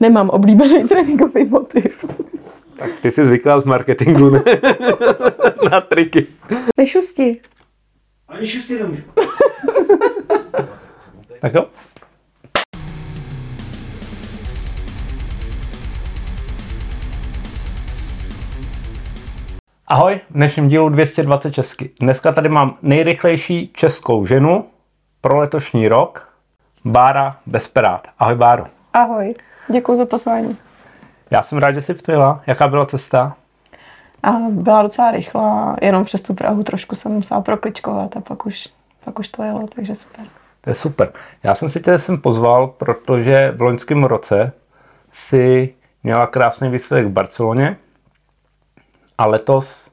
Nemám oblíbený tréninkový motiv. Tak ty jsi zvyklá z marketingu ne? na triky. Nešusti. Ani šustě nemůžu. Tak jo. Ahoj, v dnešním dílu 220 česky. Dneska tady mám nejrychlejší českou ženu pro letošní rok, Bára Besperát. Ahoj Báro. Ahoj. Děkuji za pozvání. Já jsem rád, že jsi přijela. Jaká byla cesta? A byla docela rychlá, jenom přes tu Prahu trošku jsem musela prokličkovat a pak už, pak už to jelo, takže super. To je super. Já jsem si tě sem pozval, protože v loňském roce si měla krásný výsledek v Barceloně a letos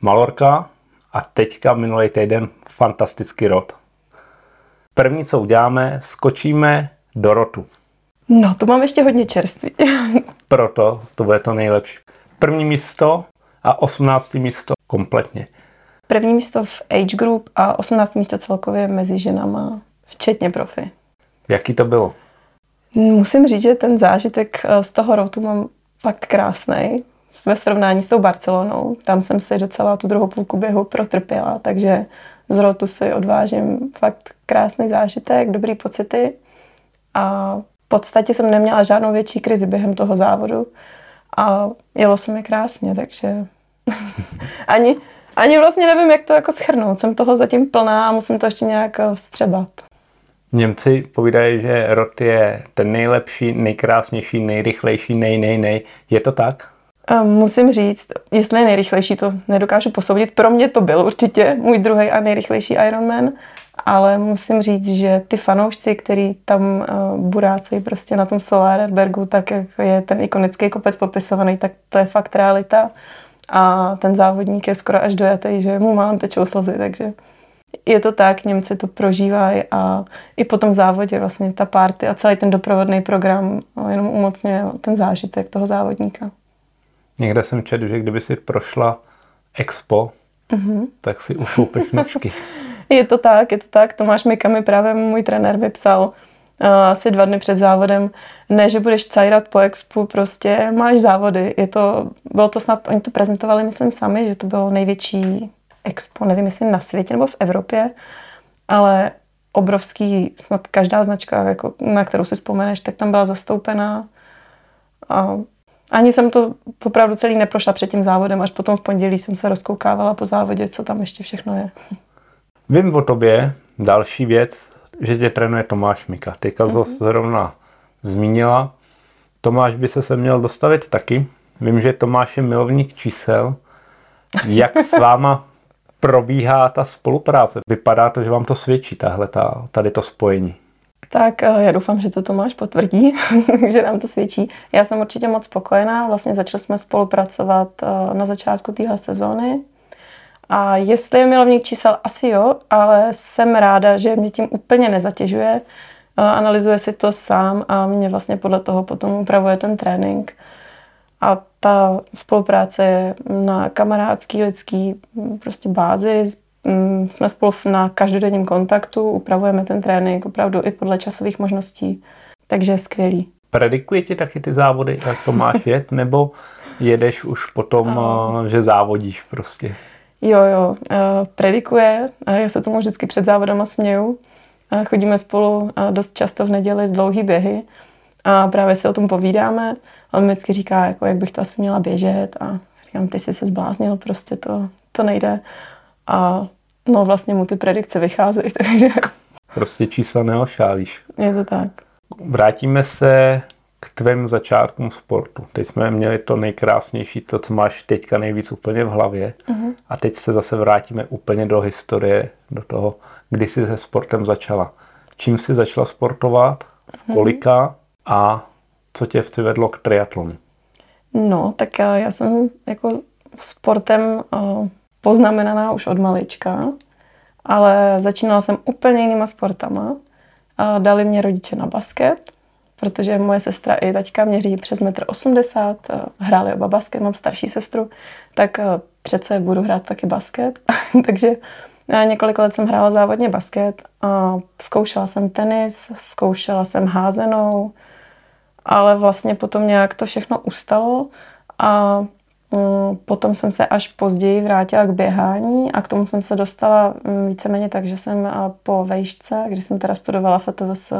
Malorka a teďka minulý týden fantastický rod. První, co uděláme, skočíme do rotu. No, to mám ještě hodně čerstvý. Proto to bude to nejlepší. První místo a 18. místo kompletně. První místo v age group a 18 místo celkově mezi ženama, včetně profi. Jaký to bylo? Musím říct, že ten zážitek eh, z toho rotu mám fakt krásný. Ve srovnání s tou Barcelonou, tam jsem si docela tu druhou půlku běhu protrpěla, takže z rotu si odvážím fakt krásný zážitek, dobrý pocity a podstatě jsem neměla žádnou větší krizi během toho závodu a jelo se mi krásně, takže ani, ani vlastně nevím, jak to jako schrnout. Jsem toho zatím plná a musím to ještě nějak eh, vstřebat. Němci povídají, že rod je ten nejlepší, nejkrásnější, nejrychlejší, nej, nej, nej. Je to tak? A musím říct, jestli je nejrychlejší, to nedokážu posoudit. Pro mě to byl určitě můj druhý a nejrychlejší Ironman, ale musím říct, že ty fanoušci, který tam uh, burácejí prostě na tom Solarbergu, tak jak je ten ikonický kopec popisovaný, tak to je fakt realita. A ten závodník je skoro až dojatý, že mu málem tečou slzy, takže je to tak, Němci to prožívají a i po tom závodě vlastně ta party a celý ten doprovodný program no, jenom umocňuje ten zážitek toho závodníka. Někde jsem četl, že kdyby si prošla Expo, mm-hmm. tak si ušoupeš nožky. je to tak, je to tak. Tomáš Mika mi právě můj trenér vypsal uh, asi dva dny před závodem, ne, že budeš cajrat po expu, prostě máš závody. Je to, bylo to snad, oni to prezentovali, myslím sami, že to bylo největší expo, nevím, jestli na světě nebo v Evropě, ale obrovský, snad každá značka, jako, na kterou si vzpomeneš, tak tam byla zastoupená. A ani jsem to opravdu celý neprošla před tím závodem, až potom v pondělí jsem se rozkoukávala po závodě, co tam ještě všechno je. Vím o tobě další věc, že tě trénuje Tomáš Mika. Teďka mm-hmm. to zrovna zmínila. Tomáš by se se měl dostavit taky. Vím, že Tomáš je milovník čísel. Jak s váma probíhá ta spolupráce? Vypadá to, že vám to svědčí, tahle, ta, tady to spojení. Tak eh, já doufám, že to Tomáš potvrdí, že nám to svědčí. Já jsem určitě moc spokojená. Vlastně začali jsme spolupracovat eh, na začátku téhle sezóny. A jestli je milovník čísel, asi jo, ale jsem ráda, že mě tím úplně nezatěžuje. Eh, analyzuje si to sám a mě vlastně podle toho potom upravuje ten trénink. A ta spolupráce je na kamarádský, lidský mm, prostě bázi. Mm, jsme spolu na každodenním kontaktu, upravujeme ten trénink opravdu i podle časových možností, takže je skvělý. Predikuje ti taky ty závody, jak to máš jet, nebo jedeš už potom, uh, že závodíš prostě? Jo, jo, predikuje. Já se tomu vždycky před závodama směju. Chodíme spolu dost často v neděli dlouhý běhy a právě si o tom povídáme. On mi vždycky říká, jako, jak bych to asi měla běžet a říkám, ty jsi se zbláznil, prostě to, to nejde. A no vlastně mu ty predikce vycházejí, takže... Prostě čísla neošálíš. Je to tak. Vrátíme se k tvým začátkům sportu. Teď jsme měli to nejkrásnější, to, co máš teďka nejvíc úplně v hlavě. Uh-huh. A teď se zase vrátíme úplně do historie, do toho, kdy jsi se sportem začala. Čím jsi začala sportovat, uh-huh. kolika a co tě přivedlo k triatlonu? No, tak já jsem jako sportem poznamenaná už od malička, ale začínala jsem úplně jinýma sportama. Dali mě rodiče na basket, protože moje sestra i taťka měří přes 1,80 m, hráli oba basket, mám starší sestru, tak přece budu hrát taky basket. Takže několik let jsem hrála závodně basket a zkoušela jsem tenis, zkoušela jsem házenou, ale vlastně potom nějak to všechno ustalo a mm, potom jsem se až později vrátila k běhání a k tomu jsem se dostala mm, víceméně tak, že jsem po vejšce, když jsem teda studovala FTVS,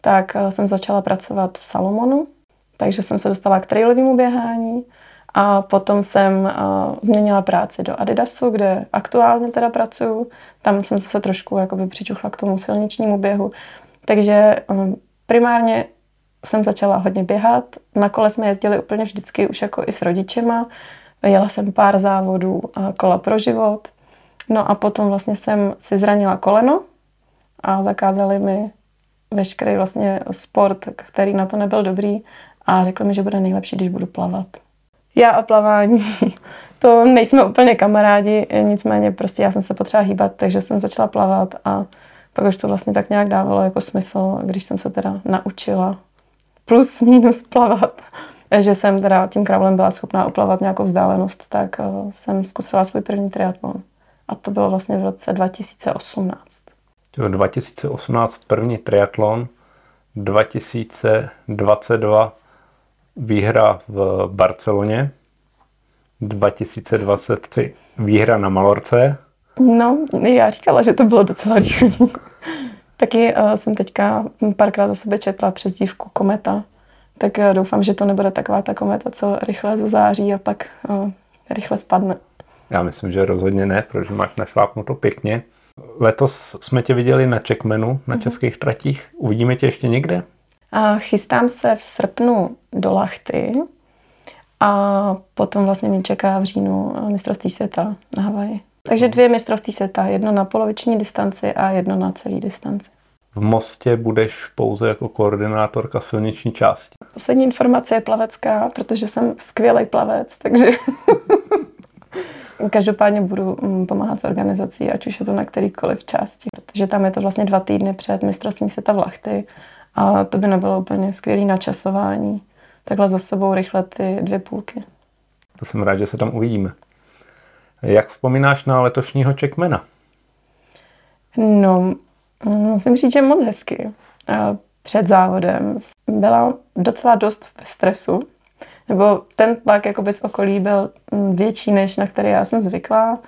tak jsem začala pracovat v Salomonu, takže jsem se dostala k trailovému běhání a potom jsem uh, změnila práci do Adidasu, kde aktuálně teda pracuju. Tam jsem se trošku jakoby přičuchla k tomu silničnímu běhu. Takže um, primárně jsem začala hodně běhat. Na kole jsme jezdili úplně vždycky už jako i s rodičema. Jela jsem pár závodů uh, kola pro život. No a potom vlastně jsem si zranila koleno a zakázali mi veškerý vlastně sport, který na to nebyl dobrý a řekli mi, že bude nejlepší, když budu plavat já a plavání, to nejsme úplně kamarádi, nicméně prostě já jsem se potřeba hýbat, takže jsem začala plavat a pak už to vlastně tak nějak dávalo jako smysl, když jsem se teda naučila plus minus plavat, že jsem teda tím kravlem byla schopná oplavat nějakou vzdálenost, tak eh, jsem zkusila svůj první triatlon. A to bylo vlastně v roce 2018. 2018 první triatlon, 2022 výhra v Barceloně, 2023 výhra na Malorce. No, já říkala, že to bylo docela rychlý. Taky uh, jsem teďka párkrát o sobě četla přes dívku Kometa, tak uh, doufám, že to nebude taková ta kometa, co rychle září a pak uh, rychle spadne. Já myslím, že rozhodně ne, protože máš našlápnuto pěkně. Letos jsme tě viděli na Checkmanu, na mm-hmm. českých tratích. Uvidíme tě ještě někde? A chystám se v srpnu do Lachty a potom vlastně mě čeká v říjnu mistrovství světa na Havaji. Takže dvě mistrovství světa, jedno na poloviční distanci a jedno na celý distanci. V Mostě budeš pouze jako koordinátorka silniční části. Poslední informace je plavecká, protože jsem skvělý plavec, takže každopádně budu mm, pomáhat s organizací, ať už je to na kterýkoliv části, protože tam je to vlastně dva týdny před mistrovstvím světa v Lachty a to by nebylo úplně skvělé načasování. Takhle za sebou rychle ty dvě půlky. To jsem rád, že se tam uvidíme. Jak vzpomínáš na letošního Checkmana? No, musím říct, že moc hezky. Před závodem byla docela dost v stresu, nebo ten tlak jakoby z okolí byl větší, než na který já jsem zvyklá.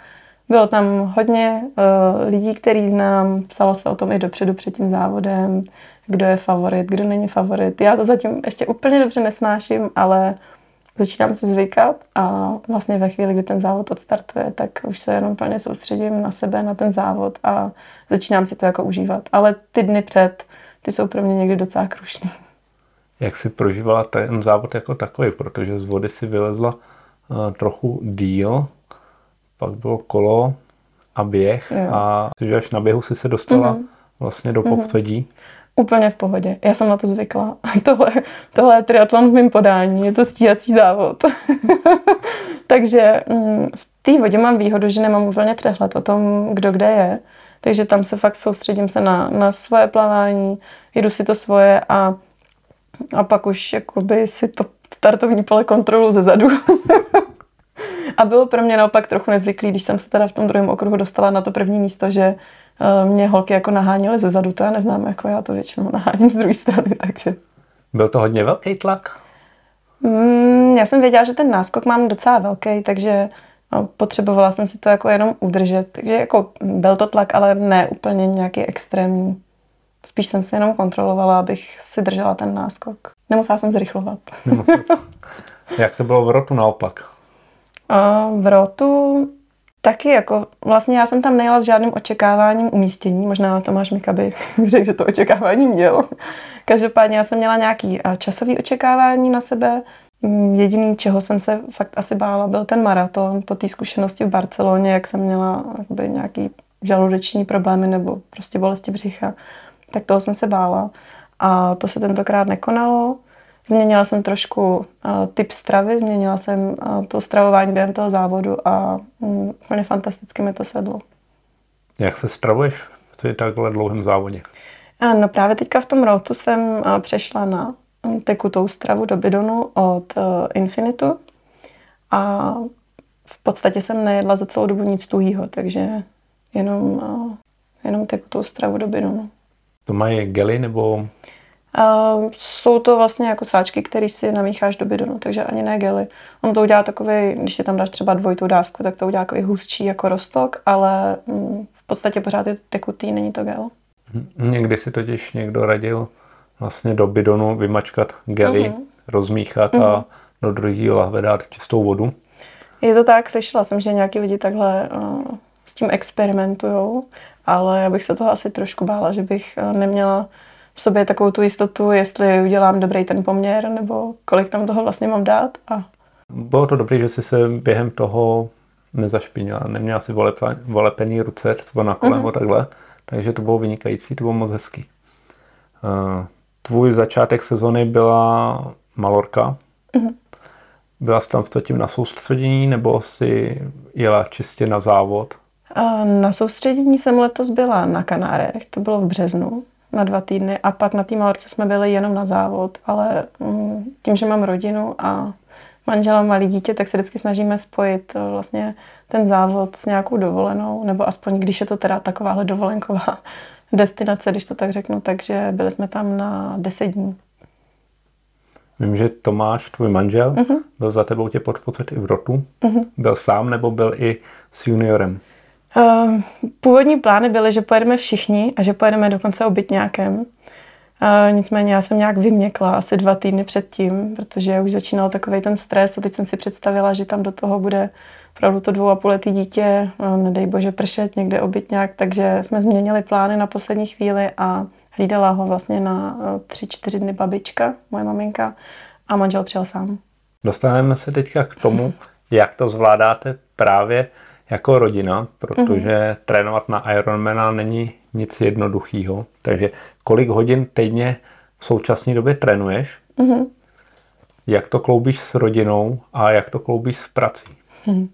Bylo tam hodně uh, lidí, který znám, psalo se o tom i dopředu před tím závodem kdo je favorit, kdo není favorit. Já to zatím ještě úplně dobře nesnáším, ale začínám se zvykat a vlastně ve chvíli, kdy ten závod odstartuje, tak už se jenom plně soustředím na sebe, na ten závod a začínám si to jako užívat. Ale ty dny před, ty jsou pro mě někdy docela krušní. Jak si prožívala ten závod jako takový, protože z vody si vylezla uh, trochu díl, pak bylo kolo a běh jo. a že až na běhu si se dostala mm-hmm. vlastně do popředí. Mm-hmm. Úplně v pohodě. Já jsem na to zvykla. Tohle, tohle je triatlon v mém podání, je to stíhací závod. Takže mm, v té vodě mám výhodu, že nemám úplně přehled o tom, kdo kde je. Takže tam se fakt soustředím se na, na svoje plavání, jedu si to svoje a, a pak už jakoby si to startovní pole kontrolu ze zadu. a bylo pro mě naopak trochu nezvyklý, když jsem se teda v tom druhém okruhu dostala na to první místo, že Eh, mě holky jako naháněly ze zadu, to já neznám, jako já to většinou naháním z druhé strany, takže. Byl to hodně velký tlak? Mm, já jsem věděla, že ten náskok mám docela velký, takže no, potřebovala jsem si to jako jenom udržet. Takže jako byl to tlak, ale ne úplně nějaký extrémní. Spíš jsem si jenom kontrolovala, abych si držela ten náskok. Nemusela jsem zrychlovat. Jak to bylo v rotu naopak? A v rotu taky jako, vlastně já jsem tam nejela s žádným očekáváním umístění, možná Tomáš Mika by řekl, že to očekávání měl. Každopádně já jsem měla nějaký časový očekávání na sebe. Mm, jediný, čeho jsem se fakt asi bála, byl ten maraton po té zkušenosti v Barceloně, jak jsem měla nějaký žaludeční problémy nebo prostě bolesti břicha. Tak toho jsem se bála. A to se tentokrát nekonalo. Změnila jsem trošku uh, typ stravy, změnila jsem uh, to stravování během toho závodu a um, úplně fantasticky mi to sedlo. Jak se stravuješ v takhle dlouhém závodě? No právě teďka v tom routu jsem uh, přešla na tekutou stravu do bidonu od uh, Infinitu a v podstatě jsem nejedla za celou dobu nic tuhýho, takže jenom, uh, jenom tekutou stravu do bidonu. To mají gely nebo Uh, jsou to vlastně jako sáčky, které si namícháš do bidonu, takže ani ne gely. On to udělá takový, když si tam dáš třeba dvojitou dávku, tak to udělá takový hustší jako rostok, ale mm, v podstatě pořád je to tekutý, není to gel. Někdy si totiž někdo radil vlastně do bidonu vymačkat gely, uh-huh. rozmíchat uh-huh. a do druhého lahve dát čistou vodu. Je to tak, slyšela jsem, že nějaký lidi takhle uh, s tím experimentují, ale já bych se toho asi trošku bála, že bych uh, neměla v sobě takovou tu jistotu, jestli udělám dobrý ten poměr, nebo kolik tam toho vlastně mám dát. A... Bylo to dobré, že jsi se během toho nezašpinila, neměla si volepený ruce, třeba na kolem uh-huh. takhle, takže to bylo vynikající, to bylo moc hezký. Uh, tvůj začátek sezony byla Malorka. Uh-huh. Byla jsi tam v tím na soustředění, nebo si jela čistě na závod? Na soustředění jsem letos byla na Kanárech, to bylo v březnu na dva týdny a pak na té Malorce jsme byli jenom na závod, ale mm, tím, že mám rodinu a manžela malý dítě, tak se vždycky snažíme spojit eh, vlastně ten závod s nějakou dovolenou, nebo aspoň když je to teda takováhle dovolenková destinace, když to tak řeknu, takže byli jsme tam na deset dní. Vím, že Tomáš, tvůj manžel, uh-huh. byl za tebou tě podpocet i v rotu. Uh-huh. Byl sám nebo byl i s juniorem? Uh, původní plány byly, že pojedeme všichni a že pojedeme dokonce o nějakém. Uh, nicméně já jsem nějak vyměkla asi dva týdny předtím, protože už začínal takový ten stres a teď jsem si představila, že tam do toho bude opravdu to dvou a půl letý dítě, uh, nedej bože pršet někde nějak, takže jsme změnili plány na poslední chvíli a hlídala ho vlastně na tři, čtyři dny babička, moje maminka a manžel přijel sám. Dostaneme se teďka k tomu, jak to zvládáte právě jako rodina, protože mm-hmm. trénovat na Ironmana není nic jednoduchého. Takže kolik hodin týdně v současné době trénuješ? Mm-hmm. Jak to kloubíš s rodinou a jak to kloubíš s prací? Mm.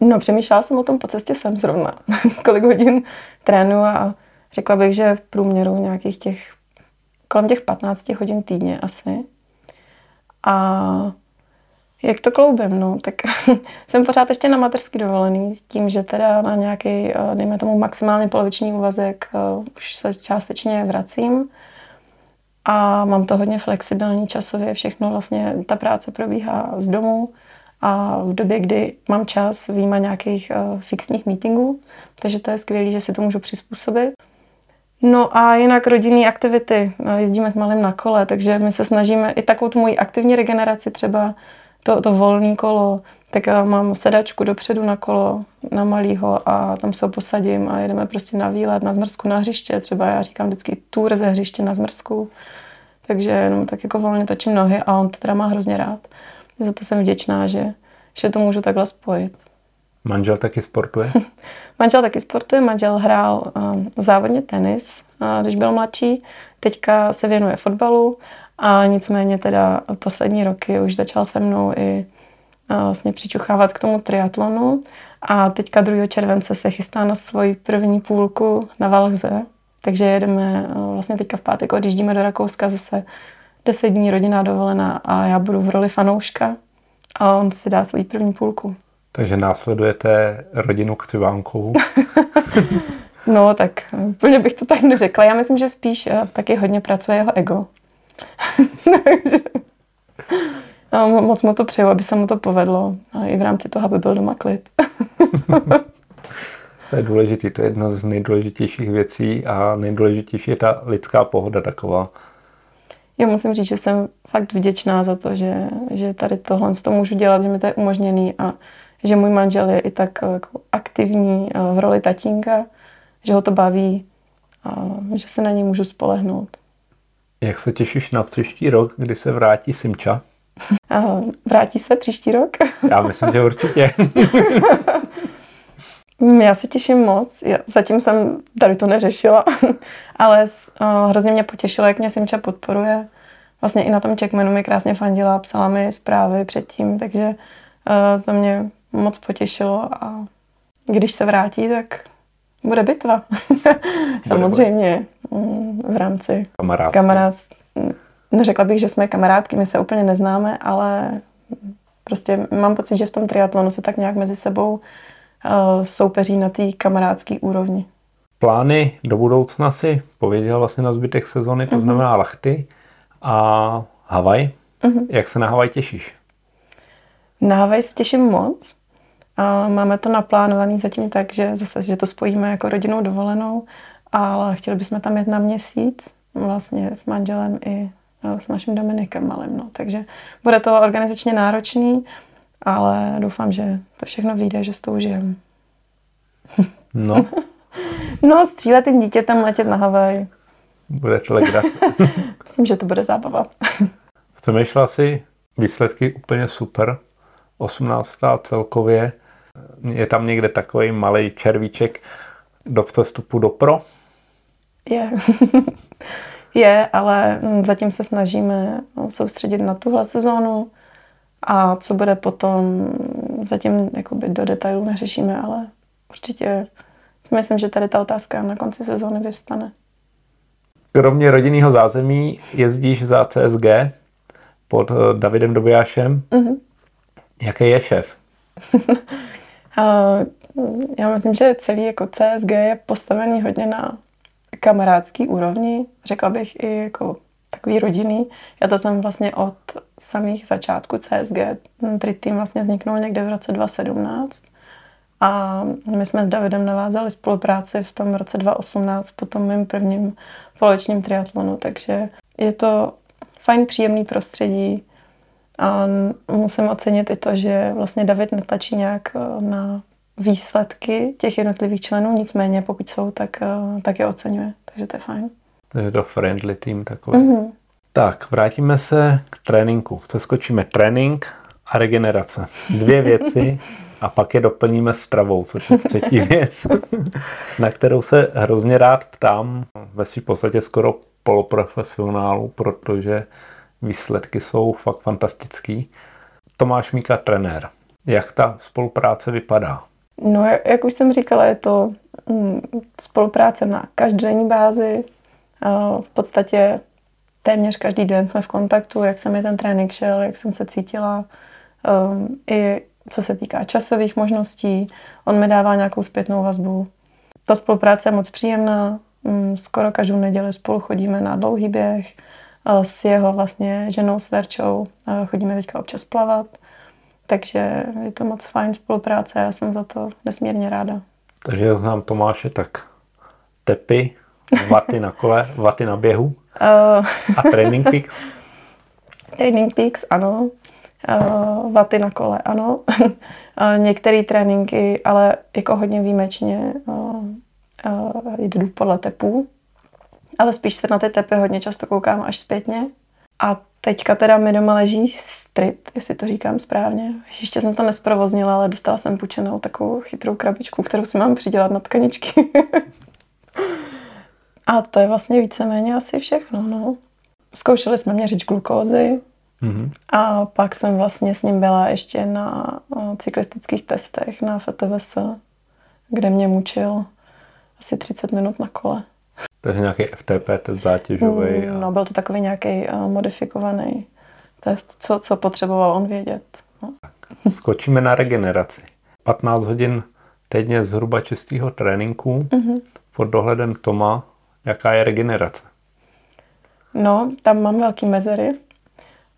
No, přemýšlela jsem o tom po cestě sem zrovna. kolik hodin trénu a řekla bych, že v průměru nějakých těch kolem těch 15 hodin týdně asi. A jak to kloubím, no, tak jsem pořád ještě na mateřský dovolený s tím, že teda na nějaký, eh, dejme tomu maximálně poloviční úvazek eh, už se částečně vracím a mám to hodně flexibilní časově, všechno vlastně, ta práce probíhá z domu a v době, kdy mám čas, výjima nějakých uh, fixních meetingů, takže to je skvělé, že si to můžu přizpůsobit. No a jinak rodinné aktivity. Jezdíme s malým na kole, takže my se snažíme i takovou tu moji aktivní regeneraci třeba to, to volné kolo, tak já mám sedačku dopředu na kolo, na malýho a tam se ho posadím a jedeme prostě na výlet, na zmrzku, na hřiště. Třeba já říkám vždycky tour ze hřiště na zmrzku. Takže jenom tak jako volně točím nohy a on to teda má hrozně rád. Za to jsem vděčná, že, že to můžu takhle spojit. Manžel taky sportuje? manžel taky sportuje, manžel hrál um, závodně tenis, uh, když byl mladší. Teďka se věnuje fotbalu a nicméně teda poslední roky už začal se mnou i vlastně přičuchávat k tomu triatlonu a teďka 2. července se chystá na svoji první půlku na Valhze, takže jedeme vlastně teďka v pátek odjíždíme do Rakouska zase 10 dní rodinná dovolená a já budu v roli fanouška a on si dá svoji první půlku. Takže následujete rodinu k Civánkovou? no tak úplně bych to tak neřekla. Já myslím, že spíš taky hodně pracuje jeho ego. Takže a moc mu to přeju, aby se mu to povedlo. A i v rámci toho, aby byl doma klid. to je důležité, to je jedna z nejdůležitějších věcí a nejdůležitější je ta lidská pohoda taková. Já musím říct, že jsem fakt vděčná za to, že, že tady tohle to můžu dělat, že mi to je umožněný a že můj manžel je i tak jako aktivní v roli tatínka, že ho to baví a že se na něj můžu spolehnout. Jak se těšíš na příští rok, kdy se vrátí Simča? Vrátí se příští rok? Já myslím, že určitě. Já se těším moc. Já zatím jsem tady to neřešila, ale uh, hrozně mě potěšilo, jak mě Simča podporuje. Vlastně i na tom checkmanu mi krásně fandila, psala mi zprávy předtím, takže uh, to mě moc potěšilo a když se vrátí, tak bude bitva. Samozřejmě v rámci kamarádství. Kamarád, neřekla bych, že jsme kamarádky, my se úplně neznáme, ale prostě mám pocit, že v tom triatlonu se tak nějak mezi sebou uh, soupeří na té kamarádské úrovni. Plány do budoucna si pověděl vlastně na zbytek sezony, to mm-hmm. znamená lachty. A Havaj? Mm-hmm. Jak se na Havaj těšíš? Na Havaj se těším moc. A máme to naplánovaný zatím tak, že zase, že to spojíme jako rodinou dovolenou, ale chtěli bychom tam jet na měsíc vlastně s manželem i s naším Dominikem malým. No. Takže bude to organizačně náročný, ale doufám, že to všechno vyjde, že s to užijem. No. no, s tříletým dítětem letět na Havaj. Bude to legrace. Myslím, že to bude zábava. Přemýšlela si výsledky úplně super. 18. celkově. Je tam někde takový malý červíček do přestupu do pro? Je. je, ale zatím se snažíme soustředit na tuhle sezónu a co bude potom, zatím jakoby do detailů neřešíme, ale určitě si myslím, že tady ta otázka na konci sezóny vyvstane. Kromě rodinného zázemí jezdíš za CSG pod eh, Davidem Dobijášem. Mm-hmm. Jaký je šéf? Já myslím, že celý jako CSG je postavený hodně na kamarádský úrovni, řekla bych i jako takový rodinný. Já to jsem vlastně od samých začátků CSG, který tým vlastně vzniknul někde v roce 2017. A my jsme s Davidem navázali spolupráci v tom roce 2018 po tom mým prvním společným triatlonu, takže je to fajn, příjemný prostředí a musím ocenit i to, že vlastně David netlačí nějak eh, na výsledky těch jednotlivých členů, nicméně pokud jsou, tak, eh, tak je oceňuje, takže to je fajn. Takže to friendly tým takový. Mm-hmm. Tak, vrátíme se k tréninku. Přeskočíme trénink a regenerace. Dvě věci a pak je doplníme stravou, což je třetí věc, na kterou se hrozně rád ptám ve svým podstatě skoro poloprofesionálu, protože výsledky jsou fakt fantastický. Tomáš Míka, trenér. Jak ta spolupráce vypadá? No, jak už jsem říkala, je to mm, spolupráce na každodenní bázi. V podstatě téměř každý den jsme v kontaktu, jak se mi ten trénink šel, jak jsem se cítila. Um, I co se týká časových možností, on mi dává nějakou zpětnou vazbu. Ta spolupráce je moc příjemná, mm, skoro každou neděli spolu chodíme na dlouhý běh, s jeho vlastně ženou s Verčou chodíme teďka občas plavat, takže je to moc fajn spolupráce, já jsem za to nesmírně ráda. Takže já znám Tomáše tak tepy, vaty na kole, vaty na běhu uh, a Training Peaks. Training Peaks, ano. Uh, vaty na kole, ano. uh, některé tréninky, ale jako hodně výjimečně uh, jdu podle tepů. Ale spíš se na ty tepy hodně často koukám až zpětně. A teďka teda mi doma leží strit, jestli to říkám správně. Ještě jsem to nesprovoznila, ale dostala jsem půjčenou takovou chytrou krabičku, kterou si mám přidělat na tkaničky. A to je vlastně víceméně asi všechno. No. Zkoušeli jsme měřit glukózy mm-hmm. a pak jsem vlastně s ním byla ještě na cyklistických testech na FTVS, kde mě mučil asi 30 minut na kole. Takže nějaký FTP test zátěžový. Mm, a... No, byl to takový nějaký uh, modifikovaný test, co, co potřeboval on vědět. No. Skočíme na regeneraci. 15 hodin týdně zhruba čistého tréninku mm-hmm. pod dohledem Toma Jaká je regenerace? No, tam mám velký mezery.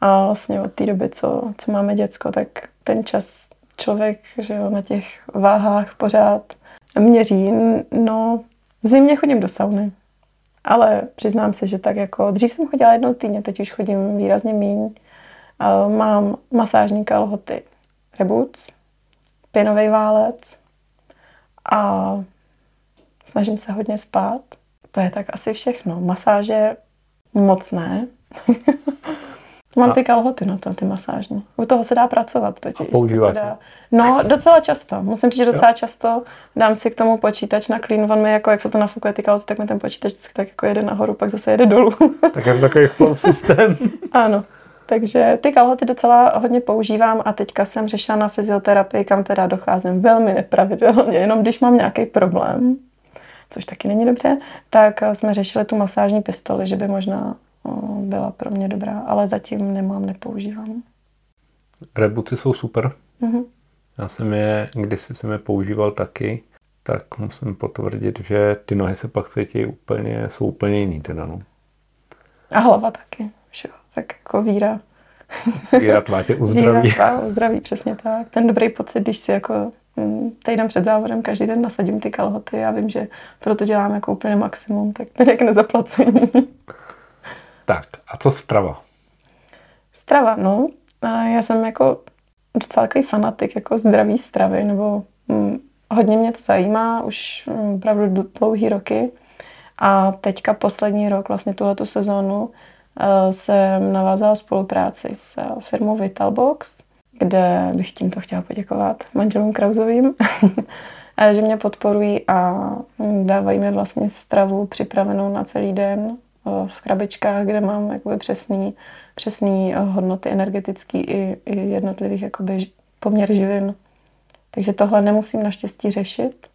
A vlastně od té doby, co, co máme děcko, tak ten čas člověk že jo, na těch váhách pořád měří. No, v zimě chodím do sauny, ale přiznám se, že tak jako dřív jsem chodila jednou týdně, teď už chodím výrazně míň. Mám masážní kalhoty Reboots, pěnový válec a snažím se hodně spát. To je tak asi všechno. Masáže moc ne. Mám ty kalhoty na to, ty masážní. U toho se dá pracovat totiž. A dá... No, docela často. Musím říct, že docela jo. často dám si k tomu počítač na clean. On mi jako, jak se to nafukuje ty kalhoty, tak mi ten počítač vždycky tak jako jede nahoru, pak zase jede dolů. tak je takový flow systém. ano. Takže ty kalhoty docela hodně používám a teďka jsem řešila na fyzioterapii, kam teda docházím velmi nepravidelně, jenom když mám nějaký problém což taky není dobře, tak eh, jsme řešili tu masážní pistoli, že by možná byla pro mě dobrá, ale zatím nemám, nepoužívám. Rebuty jsou super. Mm-hmm. Já jsem je, když jsem je používal taky, tak musím potvrdit, že ty nohy se pak cítí úplně, jsou úplně jiný teda, no. A hlava taky, že jo. tak jako víra. Víra tvá tě uzdraví. Víra tvá uzdraví, přesně tak. Ten dobrý pocit, když si jako mm, týden před závodem každý den nasadím ty kalhoty a vím, že proto dělám jako úplně maximum, tak ten jak nezaplacení. Tak, a co strava? Strava, no. A já jsem jako docela takový fanatik jako zdraví stravy, nebo hm, hodně mě to zajímá už hm, opravdu dlouhý roky. A teďka poslední rok, vlastně tuhletu sezónu, uh, jsem navázala spolupráci s uh, firmou Vitalbox, kde bych tímto chtěla poděkovat manželům Krauzovým, že mě podporují a hm, dávají mi vlastně stravu připravenou na celý den v krabičkách, kde mám jakoby přesný, přesný hodnoty energetický i, i jednotlivých jakoby poměr živin. Takže tohle nemusím naštěstí řešit.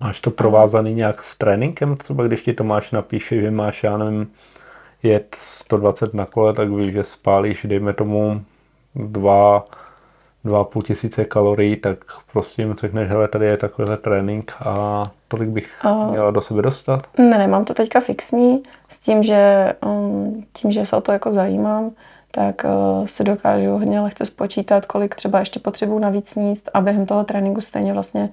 Máš to provázaný nějak s tréninkem? Třeba když ti Tomáš napíše, že máš, já nevím, jet 120 na kole, tak víš, že spálíš, dejme tomu, dva, dva půl tisíce kalorií, tak prostě jim řekneš, hele, tady je takovýhle trénink a tolik bych uh, měla do sebe dostat? Ne, nemám to teďka fixní, s tím, že um, tím, že se o to jako zajímám, tak uh, si dokážu hodně lehce spočítat, kolik třeba ještě potřebuji navíc sníst a během toho tréninku stejně vlastně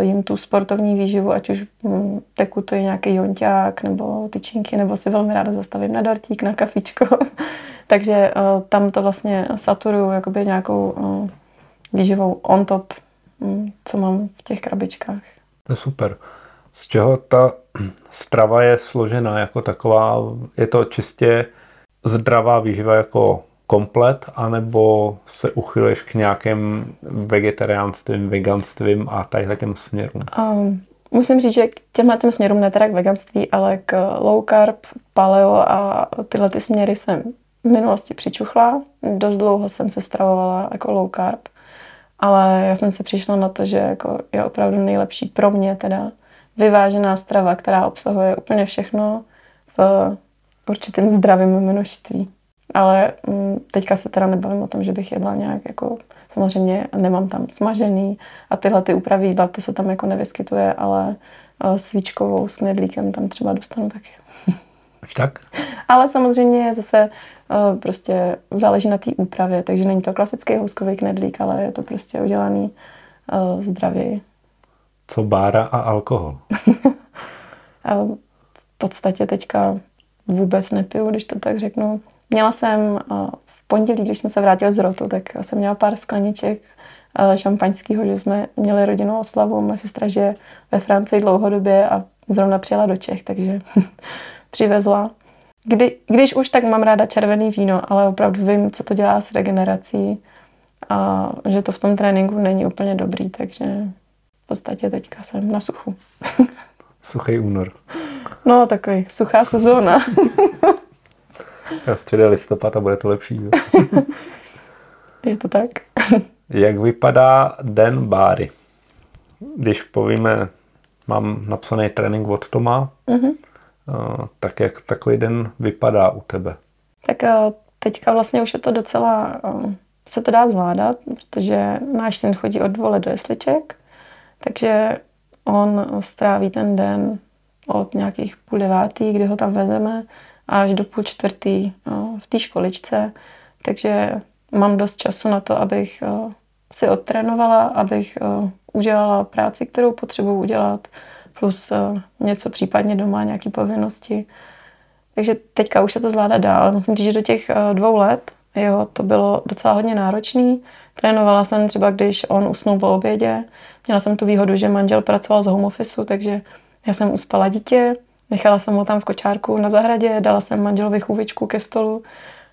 jim tu sportovní výživu, ať už um, teku to je nějaký jonťák nebo tyčinky, nebo si velmi ráda zastavím na dortík, na kafičko. Takže uh, tam to vlastně saturuju jakoby nějakou uh, výživou on top, um, co mám v těch krabičkách. Je super. Z čeho ta strava je složená jako taková? Je to čistě zdravá výživa jako komplet, anebo se uchyluješ k nějakým vegetariánstvím, veganstvím a tadyhle těm směrům? Um, musím říct, že k těmhle těm směrům ne teda k veganství, ale k low carb, paleo a tyhle ty směry jsem v minulosti přičuchla. Dost dlouho jsem se stravovala jako low carb, ale já jsem se přišla na to, že jako je opravdu nejlepší pro mě teda vyvážená strava, která obsahuje úplně všechno v určitém zdravém množství. Ale mm, teďka se teda nebavím o tom, že bych jedla nějak jako, samozřejmě nemám tam smažený a tyhle ty úpravy jídla, to se tam jako nevyskytuje, ale svíčkovou s knedlíkem tam třeba dostanu taky. Až tak? Ale samozřejmě zase e, prostě záleží na té úpravě, takže není to klasický houskový knedlík, ale je to prostě udělaný e, zdravě. Co bára a alkohol? v podstatě teďka vůbec nepiju, když to tak řeknu. Měla jsem v pondělí, když jsme se vrátili z rotu, tak jsem měla pár skleniček šampaňského, že jsme měli rodinnou oslavu. Moje sestra žije ve Francii dlouhodobě a zrovna přijela do Čech, takže přivezla. Kdy, když už, tak mám ráda červený víno, ale opravdu vím, co to dělá s regenerací a že to v tom tréninku není úplně dobrý, takže v podstatě teďka jsem na suchu. Suchý únor. No, takový suchá sezóna. Přijde listopad a bude to lepší. Jo? Je to tak. Jak vypadá den báry? Když povíme, mám napsaný trénink od Toma, mm-hmm. tak jak takový den vypadá u tebe? Tak eh, teďka vlastně už je to docela, eh, se to dá zvládat, protože náš syn chodí od dvole do jesliček, takže on stráví ten den od nějakých půl devátý, kdy ho tam vezeme, až do půl čtvrtý no, v té školičce. Takže mám dost času na to, abych uh, si odtrénovala, abych uh, udělala práci, kterou potřebuji udělat, plus uh, něco případně doma, nějaké povinnosti. Takže teďka už se to zvládá dál, musím říct, že do těch dvou let jo, to bylo docela hodně náročný. Trénovala jsem třeba, když on usnul po obědě. Měla jsem tu výhodu, že manžel pracoval z home office, takže já jsem uspala dítě, nechala jsem ho tam v kočárku na zahradě, dala jsem manželovi chůvičku ke stolu.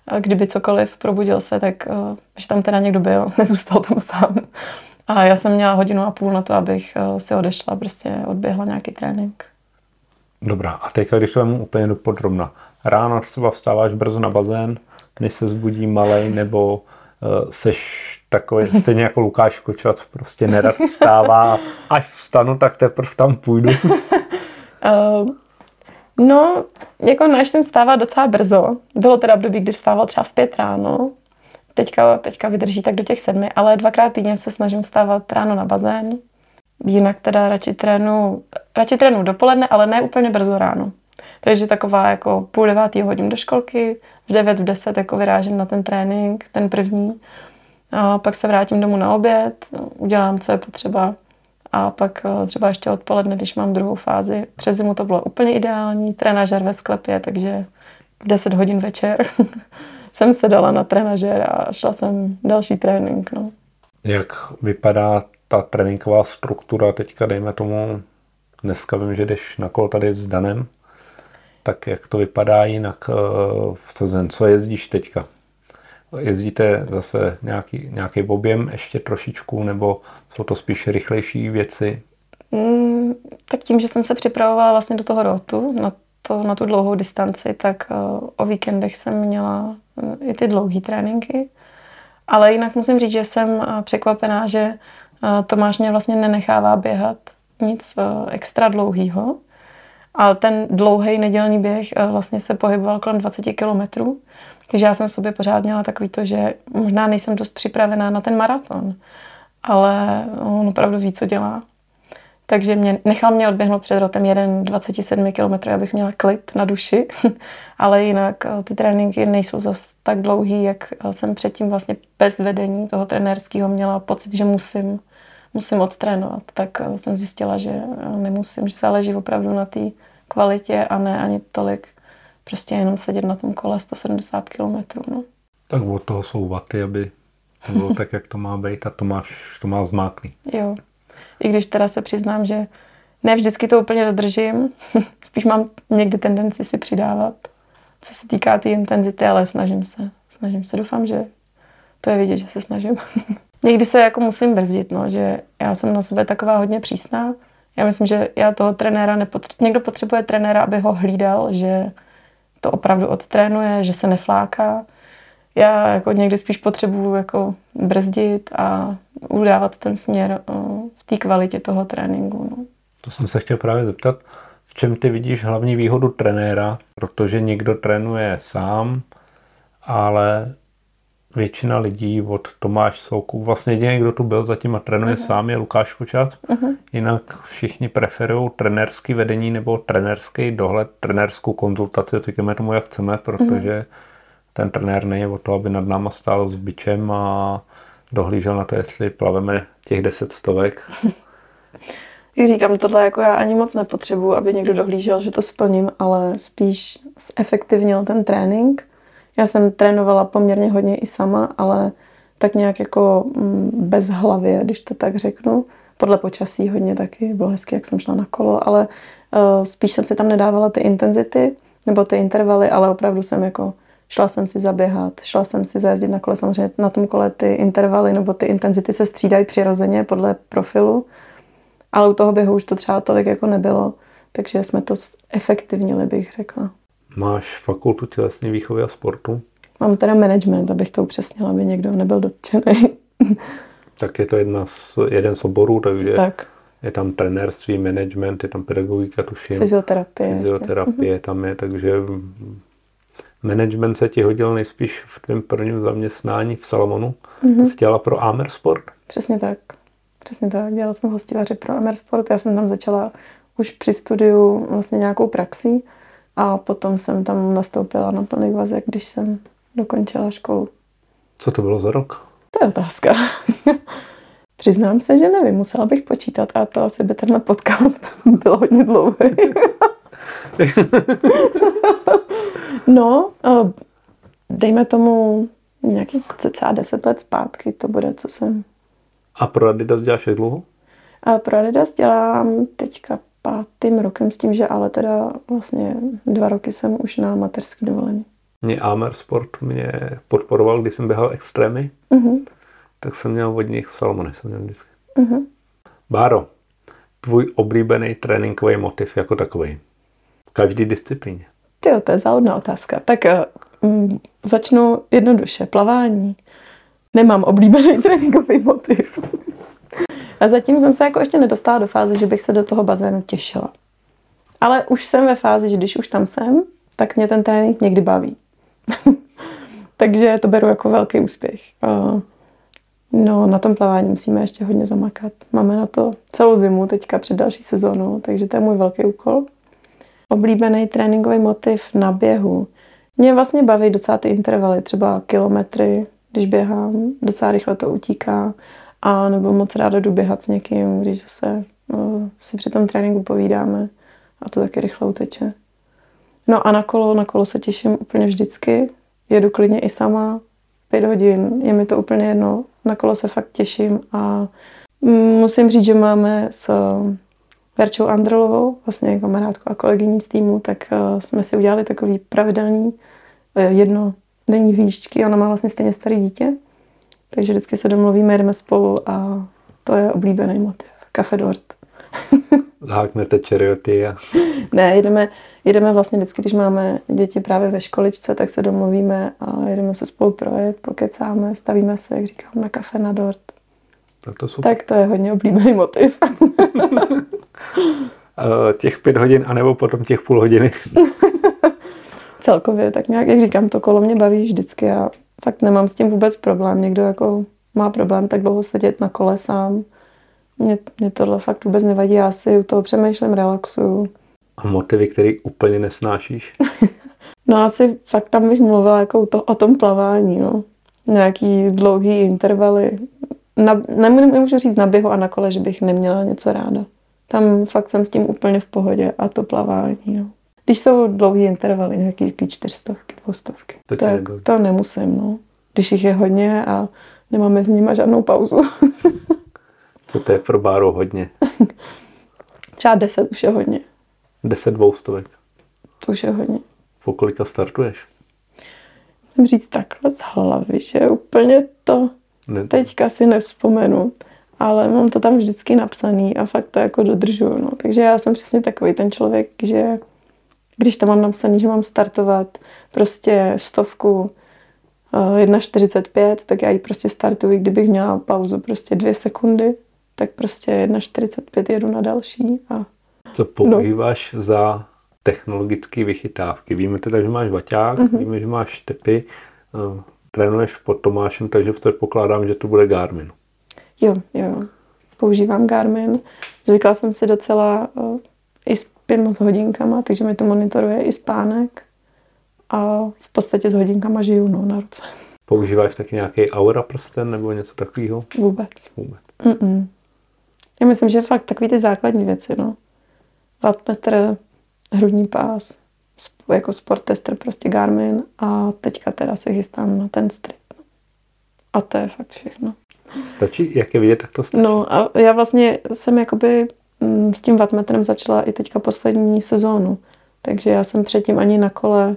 A kdyby cokoliv probudil se, tak uh, že tam teda někdo byl, nezůstal tam sám. A já jsem měla hodinu a půl na to, abych uh, si odešla, prostě odběhla nějaký trénink. Dobrá, a teďka, když to vemu úplně do podrobna. Ráno třeba vstáváš brzo na bazén, než se zbudí malej, nebo uh, seš takový, stejně jako Lukáš Kočovat, prostě nerad vstává. Až vstanu, tak teprve tam půjdu. uh, no, jako náš jsem stává docela brzo. Bylo teda období, kdy vstával třeba v pět ráno. Teďka, teďka vydrží tak do těch sedmi, ale dvakrát týdně se snažím vstávat ráno na bazén. Jinak teda radši trénu, radši trénu dopoledne, ale ne úplně brzo ráno. Takže taková jako půl devátý hodím do školky, v devět, v deset jako vyrážím na ten trénink, ten první. A pak se vrátím domů na oběd, udělám, co je potřeba. A pak eh, třeba ještě odpoledne, když mám druhou fázi. Přes zimu to bylo úplně ideální, trenažer ve sklepě, takže v 10 hodin večer jsem se dala na trenažer a šla jsem další trénink. No. Jak vypadá ta tréninková struktura teďka, dejme tomu, dneska vím, že jdeš na kolo tady s Danem, tak jak to vypadá jinak eh, v sezóně? Co jezdíš teďka? Jezdíte zase nějaký, nějaký objem ještě trošičku, nebo jsou to spíš rychlejší věci? Mm, tak tím, že jsem se připravovala vlastně do toho rotu, na, to, na tu dlouhou distanci, tak uh, o víkendech jsem měla uh, i ty dlouhé tréninky. Ale jinak musím říct, že jsem uh, překvapená, že Tomáš mě vlastně nenechává běhat nic extra dlouhýho. A ten dlouhý nedělní běh vlastně se pohyboval kolem 20 kilometrů. Takže já jsem v sobě pořád měla takový to, že možná nejsem dost připravená na ten maraton, ale on opravdu ví, co dělá. Takže mě, nechal mě odběhnout před rotem jeden 27 km, abych měla klid na duši, ale jinak eh, ty tréninky nejsou zas tak dlouhý, jak eh, jsem předtím vlastně bez vedení toho trenérského měla pocit, že musím, musím odtrénovat. Tak eh, jsem zjistila, že nemusím, že záleží opravdu na té kvalitě a ne ani tolik prostě jenom sedět na tom kole 170 km. No. Tak od toho jsou vaty, aby bylo tak, jak to má být a to máš, to má zmáklý. Jo. I když teda se přiznám, že ne vždycky to úplně dodržím, spíš mám někdy tendenci si přidávat, co se týká té tý intenzity, ale snažím se. Snažím se, doufám, že to je vidět, že se snažím. někdy se jako musím brzdit, no, že já jsem na sebe taková hodně přísná. Já myslím, že já toho trenéra nepotřebuji. Někdo potřebuje trenéra, aby ho hlídal, že to opravdu odtrénuje, že se nefláká. Já jako někdy spíš potřebuju jako brzdit a udávat ten směr eh, v té kvalitě toho tréninku. No. To jsem se chtěl právě zeptat. V čem ty vidíš hlavní výhodu trenéra? Protože někdo trénuje sám, ale většina lidí od Tomáš Souku, vlastně jediný, kdo tu byl zatím a trénuje uh-huh. sám, je Lukáš Kočác. Uh-huh. Jinak všichni preferují trenérský vedení nebo trenérský dohled, trenérskou konzultaci, říkáme tomu, jak chceme, protože uh-huh. Ten trenér není o to, aby nad náma stál s bičem a dohlížel na to, jestli plaveme těch deset stovek. Říkám, tohle jako já ani moc nepotřebuji, aby někdo dohlížel, že to splním, ale spíš zefektivnil ten trénink já jsem trénovala poměrně hodně i sama, ale tak nějak jako mm, bez hlavy, když to tak řeknu. Podle počasí hodně taky, bylo hezky, jak jsem šla na kolo, ale uh, spíš jsem si tam nedávala ty intenzity nebo ty intervaly, ale opravdu jsem jako šla jsem si zaběhat, šla jsem si zajezdit na kole, samozřejmě na tom kole ty intervaly nebo ty intenzity se střídají přirozeně podle profilu, ale u toho běhu už to třeba tolik jako nebylo, takže jsme to efektivnili, bych řekla. Máš fakultu tělesné výchovy a sportu? Mám teda management, abych to upřesnila, aby někdo nebyl dotčený. tak je to jedna z, jeden z oborů, takže tak. je tam trenérství, management, je tam pedagogika, tuším. Fyzioterapie. Fyzioterapie ještě. tam je, takže management se ti hodil nejspíš v tvém prvním zaměstnání v Salomonu. Mm-hmm. Jsi dělala pro Amer Sport? Přesně tak. Přesně tak. Dělala jsem hostivaře pro Amer Sport. Já jsem tam začala už při studiu vlastně nějakou praxí a potom jsem tam nastoupila na plný vazek, když jsem dokončila školu. Co to bylo za rok? To je otázka. Přiznám se, že nevím, musela bych počítat a to asi by tenhle podcast byl hodně dlouhý. no, dejme tomu nějaký cca 10 let zpátky, to bude, co jsem. A pro Adidas děláš jak dlouho? A pro Adidas dělám teďka pátým rokem s tím, že ale teda vlastně dva roky jsem už na mateřský dovolení. Mě Amer Sport mě podporoval, když jsem běhal extrémy, uh-huh. tak jsem měl od nich Salomony, jsem měl vždycky. Uh-huh. Báro, tvůj oblíbený tréninkový motiv jako takový? V každé disciplíně. Jo, to je záhodná otázka. Tak um, začnu jednoduše. Plavání. Nemám oblíbený tréninkový motiv. A zatím jsem se jako ještě nedostala do fáze, že bych se do toho bazénu těšila. Ale už jsem ve fázi, že když už tam jsem, tak mě ten trénink někdy baví. Takže to beru jako velký úspěch. No, na tom plavání musíme ještě hodně zamakat. Máme na to celou zimu teďka před další sezónou, takže to je můj velký úkol. Oblíbený tréninkový motiv na běhu. Mě vlastně baví docela ty intervaly, třeba kilometry, když běhám, docela rychle to utíká. A nebo moc ráda jdu běhat s někým, když zase no, si při tom tréninku povídáme a to taky rychle uteče. No a na kolo, na kolo se těším úplně vždycky. Jedu klidně i sama, pět hodin, je mi to úplně jedno. Na kolo se fakt těším a musím říct, že máme s Verčou Andrelovou, vlastně kamarádku a kolegyní z týmu, tak eh, jsme si udělali takový pravidelný eh, jedno denní výšťky. Ona má vlastně stejně starý dítě, takže vždycky se domluvíme, jdeme spolu a to je oblíbený motiv. Café Dort. Háknete čerioty a... ne, jdeme, jdeme vlastně vždycky, když máme děti právě ve školičce, tak se domluvíme a jdeme se spolu projet, pokecáme, stavíme se, jak říkám, na kafe na dort. Tak to super. Tak to je hodně oblíbený motiv. Eh, těch pět hodin, anebo potom těch půl hodiny. Celkově, tak nějak, jak říkám, to kolo mě baví vždycky a fakt nemám s tím vůbec problém. Někdo jako má problém tak dlouho sedět na kole sám. Mě, mě tohle fakt vůbec nevadí, já si u toho přemýšlím, relaxuju. A motivy, který úplně nesnášíš? no asi fakt tam bych mluvila jako to, o tom plavání, no. Nějaký dlouhý intervaly. Na, nemůžu říct na běhu a na kole, že bych neměla něco ráda. Tam fakt jsem s tím úplně v pohodě a to plavání, no. Když jsou dlouhý intervaly, nějaký čtyřstovky, dvoustovky, to, tak to nemusím, no. Když jich je hodně a nemáme mezi nimi žádnou pauzu. Co to je pro báru hodně? Třeba deset už je hodně. Deset dvoustovek. To už je hodně. Po kolika startuješ? Jsem říct takhle z hlavy, že úplně to ne. teďka si nevzpomenu. Ale mám to tam vždycky napsaný a fakt to jako dodržuju. No. Takže já jsem přesně takový ten člověk, že když tam mám napsaný, že mám startovat prostě stovku 1,45, eh, tak já ji prostě startuji, kdybych měla pauzu prostě dvě sekundy, tak prostě 1,45 jedu na další. A... Co používáš no. za technologické vychytávky? Víme teda, že máš vaťák, mm-hmm. víme, že máš tepy, uh, trénuješ pod Tomášem, takže předpokládám, že to bude Garmin. Jo, jo. Používám Garmin. Zvykla jsem si docela uh, i spím s hodinkama, takže mi to monitoruje i spánek. A v podstatě s hodinkama žiju no, na ruce. Používáš taky nějaký aura prsten nebo něco takového? Vůbec. Vůbec. Mm-mm. Já myslím, že fakt takový ty základní věci, no. Wattmetr, hrudní pás, jako sport tester prostě Garmin a teďka teda se chystám na ten strip. A to je fakt všechno. Stačí? Jak je vidět, tak to stačí? No a já vlastně jsem jakoby mm, s tím wattmetrem začala i teďka poslední sezónu. Takže já jsem předtím ani na kole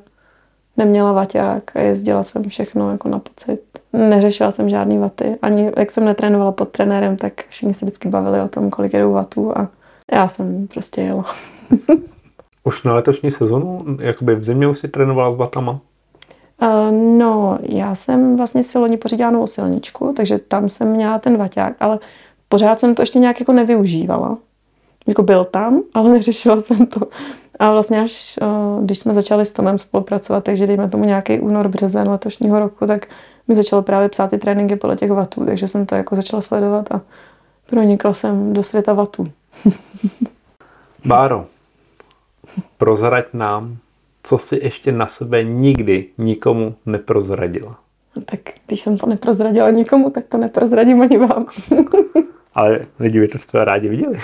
neměla vaťák a jezdila jsem všechno jako na pocit. Neřešila jsem žádný vaty. Ani jak jsem netrénovala pod trenérem, tak všichni se vždycky bavili o tom, kolik jedou vatů a já jsem prostě jela. Už na letošní sezonu, jakoby v zimě už si trénovala s vatama? Uh, no, já jsem vlastně si loni pořídila novou silničku, takže tam jsem měla ten vaťák, ale pořád jsem to ještě nějak jako nevyužívala. Jako byl tam, ale neřešila jsem to. A vlastně až uh, když jsme začali s Tomem spolupracovat, takže dejme tomu nějaký únor, březen letošního roku, tak mi začalo právě psát ty tréninky podle těch vatů, takže jsem to jako začala sledovat a pronikla jsem do světa vatů. Báro, prozrať nám, co si ještě na sebe nikdy nikomu neprozradila. Tak když jsem to neprozradila nikomu, tak to neprozradím ani vám. Ale lidi by to v rádi viděli.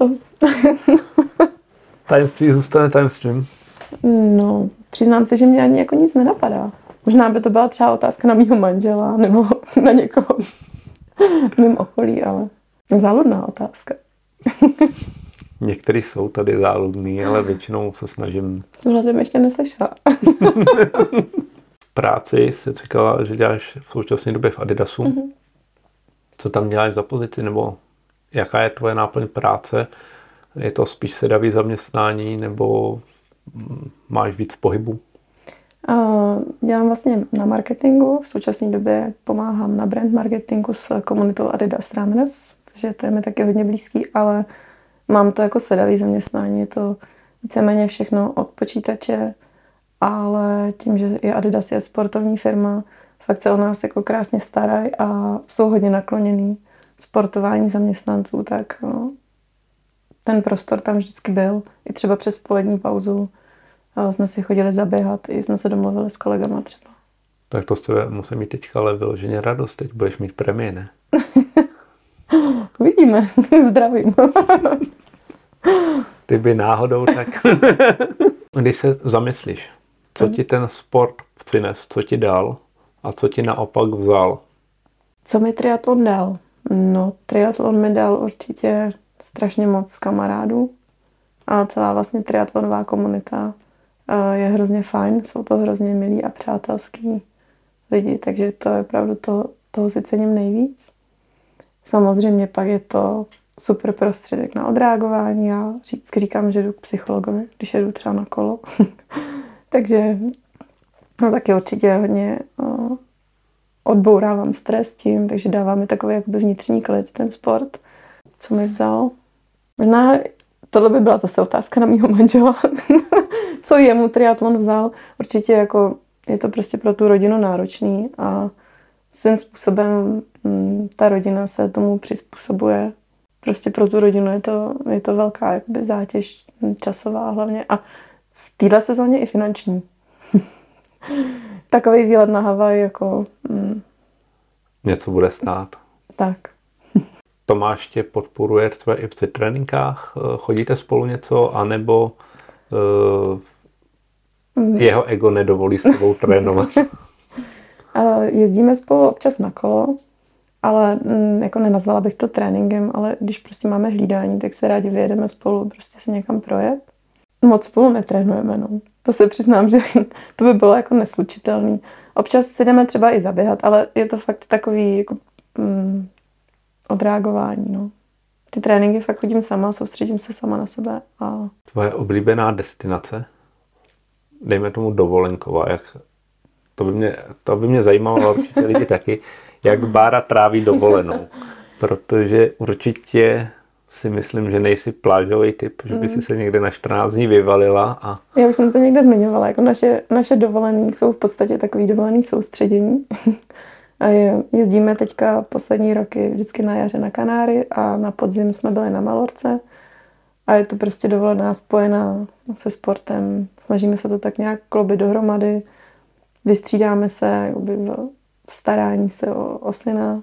Tajemství zůstane tajemstvím. No, přiznám se, že mě ani jako nic nenapadá. Možná by to byla třeba otázka na mýho manžela nebo na někoho v mým okolí, ale záludná otázka. Některý jsou tady záludný, ale většinou se snažím... Tohle jsem ještě neslyšela. v práci jsi říkala, že děláš v současné době v Adidasu. Mm-hmm. Co tam děláš za pozici, nebo jaká je tvoje náplň práce? Je to spíš sedavý zaměstnání, nebo máš víc pohybu? Dělám vlastně na marketingu. V současné době pomáhám na brand marketingu s komunitou Adidas Runners, takže to je mi taky hodně blízký, ale mám to jako sedavý zaměstnání. Je to víceméně všechno od počítače, ale tím, že i Adidas je sportovní firma, fakt se o nás jako krásně starají a jsou hodně nakloněný sportování zaměstnanců, tak no, ten prostor tam vždycky byl. I třeba přes polední pauzu eh, jsme si chodili zaběhat, i jsme se domluvili s kolegama třeba. Tak to z tebe musí mít teďka ale vyloženě radost. Teď budeš mít premii, ne? Uvidíme. Zdravím. Ty by náhodou tak... Když se zamyslíš, co ti ten sport přines, co ti dal a co ti naopak vzal? Co mi triatlon dal? No, triatlon mi dal určitě strašně moc kamarádů a celá vlastně triatlonová komunita je hrozně fajn, jsou to hrozně milí a přátelský lidi, takže to je opravdu to, toho si cením nejvíc. Samozřejmě pak je to super prostředek na odreagování. Já vždycky říkám, že jdu k psychologovi, když jedu třeba na kolo. Takže no, taky určitě hodně uh, odbourávám stres tím, takže dává mi takový jakoby vnitřní klid ten sport. Co mi vzal? Možná tohle by byla zase otázka na mýho manžela. Co jemu triatlon vzal? Určitě jako je to prostě pro tu rodinu náročný a svým způsobem mm, ta rodina se tomu přizpůsobuje. Prostě pro tu rodinu je to, je to velká jakoby, zátěž časová hlavně a v téhle sezóně i finanční. Takový výlet na Havaj jako... Mm, Něco bude stát. tak. Tomáš tě podporuje třeba i při tréninkách? Eh, Chodíte spolu něco, anebo uh, jeho ego nedovolí s tebou trénovat? Jezdíme spolu občas na kolo, ale mm, jako nenazvala bych to tréninkem, ale když prostě máme hlídání, tak se rádi vyjedeme spolu prostě se někam projet. Moc spolu netrénujeme, no. To se přiznám, že to by bylo jako neslučitelný. Občas si jdeme třeba i zaběhat, ale je to fakt takový jako mm, odreagování, no. Ty tréninky fakt chodím sama, soustředím se sama na sebe a Tvoje oblíbená destinace? Dejme tomu dovolenková. Jak, to, by mě, to by mě zajímalo, a určitě lidi taky, jak Bára tráví dovolenou. Protože určitě si myslím, že nejsi plážový typ, že by si se někde na 14 dní vyvalila a Já už jsem to někde zmiňovala, jako naše, naše dovolené jsou v podstatě takový dovolený soustředění. A je, jezdíme teďka poslední roky vždycky na jaře na Kanáry a na podzim jsme byli na Malorce. A je to prostě dovolená spojená se sportem. Snažíme se to tak nějak klobit dohromady. Vystřídáme se jakoby v starání se o, o syna.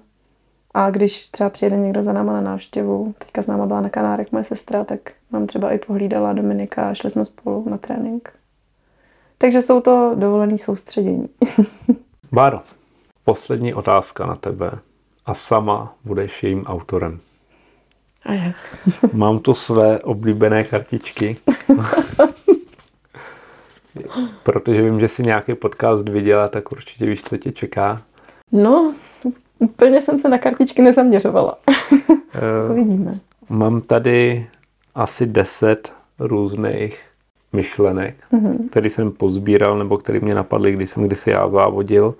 A když třeba přijede někdo za náma na návštěvu, teďka s náma byla na Kanárech moje sestra, tak nám třeba i pohlídala Dominika a šli jsme spolu na trénink. Takže jsou to dovolený soustředění. Báro, poslední otázka na tebe a sama budeš jejím autorem. A jak? Mám tu své oblíbené kartičky. Protože vím, že si nějaký podcast viděla, tak určitě víš, co tě čeká. No, úplně jsem se na kartičky nezaměřovala. Eh, Uvidíme. Mám tady asi 10 různých myšlenek, mm-hmm. které jsem pozbíral nebo které mě napadly, když jsem kdysi já závodil.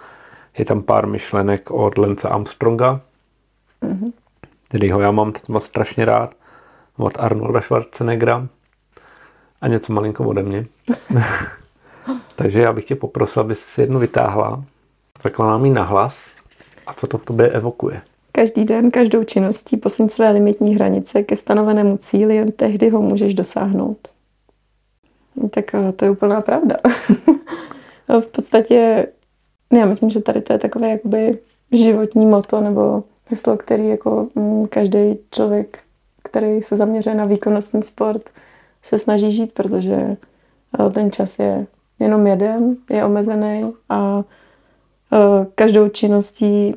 Je tam pár myšlenek od Lence Armstronga, mm-hmm. kterýho já mám třeba strašně rád, od Arnolda Schwarzeneggera a něco malinko ode mě. Takže já bych tě poprosil, aby si jednu vytáhla, řekla nám ji nahlas a co to v tobě evokuje. Každý den, každou činností posuň své limitní hranice ke stanovenému cíli, jen tehdy ho můžeš dosáhnout. No, Tak eh, to je úplná pravda. v podstatě, já myslím, že tady to je takové jakoby životní moto nebo heslo, který jako mm, každý člověk, který se zaměřuje na výkonnostní sport, se snaží žít, protože eh, ten čas je jenom jeden, je omezený a eh, každou činností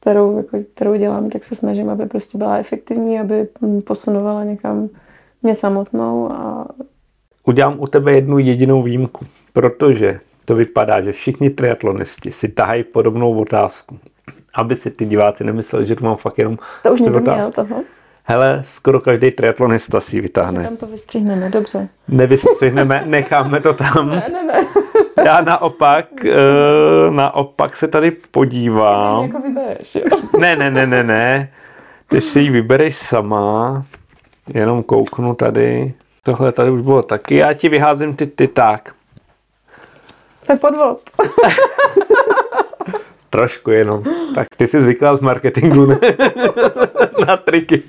kterou, jako, kterou dělám, tak se snažím, aby prostě byla efektivní, aby posunovala někam mě samotnou a Udělám u tebe jednu jedinou výjimku, protože to vypadá, že všichni triatlonisti si tahají podobnou otázku. Aby si ty diváci nemysleli, že tu mám fakt jenom to už někdo měl toho. Hele, skoro každý triatlonista si ji Že vytáhne. tam to vystřihneme, dobře. Nevystřihneme, necháme to tam. Ne, ne, ne. Já naopak, eh, naopak se tady podívám. jako vybereš, jo. Ne, ne, ne, ne, ne. Ty si ji vybereš sama. Jenom kouknu tady. Tohle tady už bylo taky. Já ti vyházím ty, ty tak. To je podvod. Trošku jenom. Tak ty jsi zvyklá z marketingu, ne? Na triky.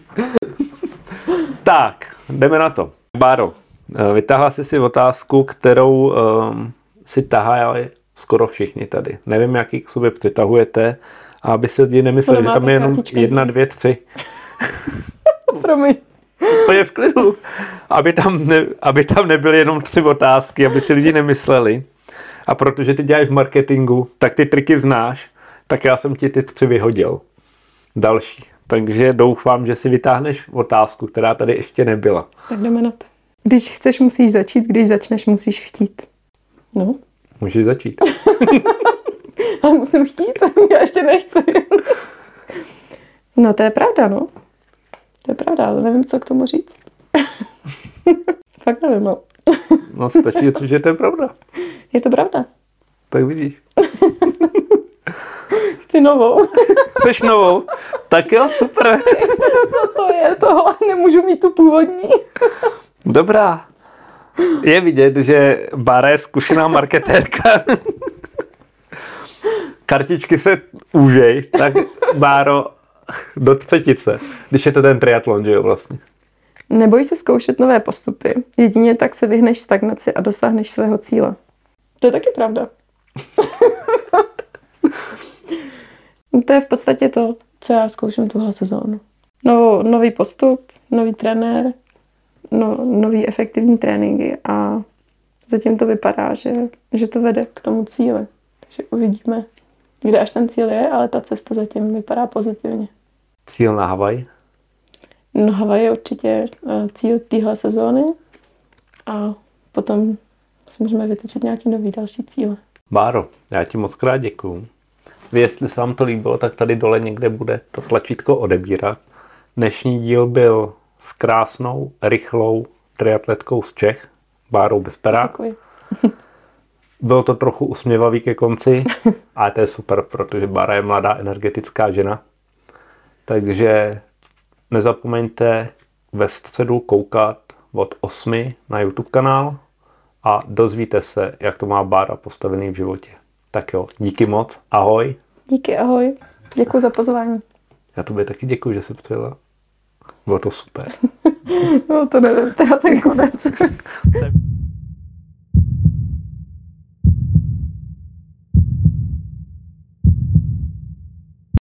Tak, jdeme na to. Báro, eh, vytáhla jsi si otázku, kterou um, si tahali skoro všichni tady. Nevím, jak ji k sobě přitahujete, a aby si lidi nemysleli, že tam je jenom jedna, dvě, tři. Promiň. To je v klidu. Aby tam, ne, aby tam nebyly jenom tři otázky, aby si lidi nemysleli. A protože ty děláš v marketingu, tak ty triky znáš, tak já jsem ti ty tři vyhodil. Další. Takže doufám, že si vytáhneš otázku, která tady ještě nebyla. Tak jdeme na to. Když chceš, musíš začít, když začneš, musíš chtít. No, Můžeš začít. ale musím chtít, já ještě nechci. No to je pravda, no. To je pravda, ale nevím, co k tomu říct. Fakt nevím, no. No stačí, což je to je pravda. Je to pravda. Tak vidíš. Chci novou. Chceš novou? Tak jo, super. co to je tohle? Nemůžu mít tu původní. Dobrá. Je vidět, že Bára je zkušená marketérka. Kartičky se úžej, tak Báro do třetice, když je to ten triatlon, že jo vlastně. Neboj se zkoušet nové postupy. Jedině tak se vyhneš stagnaci a dosáhneš svého cíle. To je taky pravda. to je v podstatě to, co já zkouším tuhle sezónu. No, nový postup, nový trenér, no, nový efektivní tréninky a zatím to vypadá, že, že to vede k tomu cíli. Takže uvidíme, kde až ten cíl je, ale ta cesta zatím vypadá pozitivně. Cíl na Havaj. No Havaj je určitě eh, cíl téhle sezóny a potom si můžeme vytyčit nějaký nový další cíle. Báro, já ti moc krát děkuju. Vy, jestli se vám to líbilo, tak tady dole někde bude to tlačítko odebírat. Dnešní díl byl s krásnou, rychlou triatletkou z Čech, Bárou Bezpera. Děkuji. Bylo to trochu usměvavý ke konci, ale to je super, protože Bára je mladá, energetická žena. Takže nezapomeňte ve středu koukat od 8 na YouTube kanál a dozvíte se, jak to má Bára postavený v životě. Tak jo, díky moc, ahoj. Díky, ahoj. Děkuji za pozvání. Já tobě taky děkuji, že jsi přijela. Bylo to super. No to nevím, teda ten konec.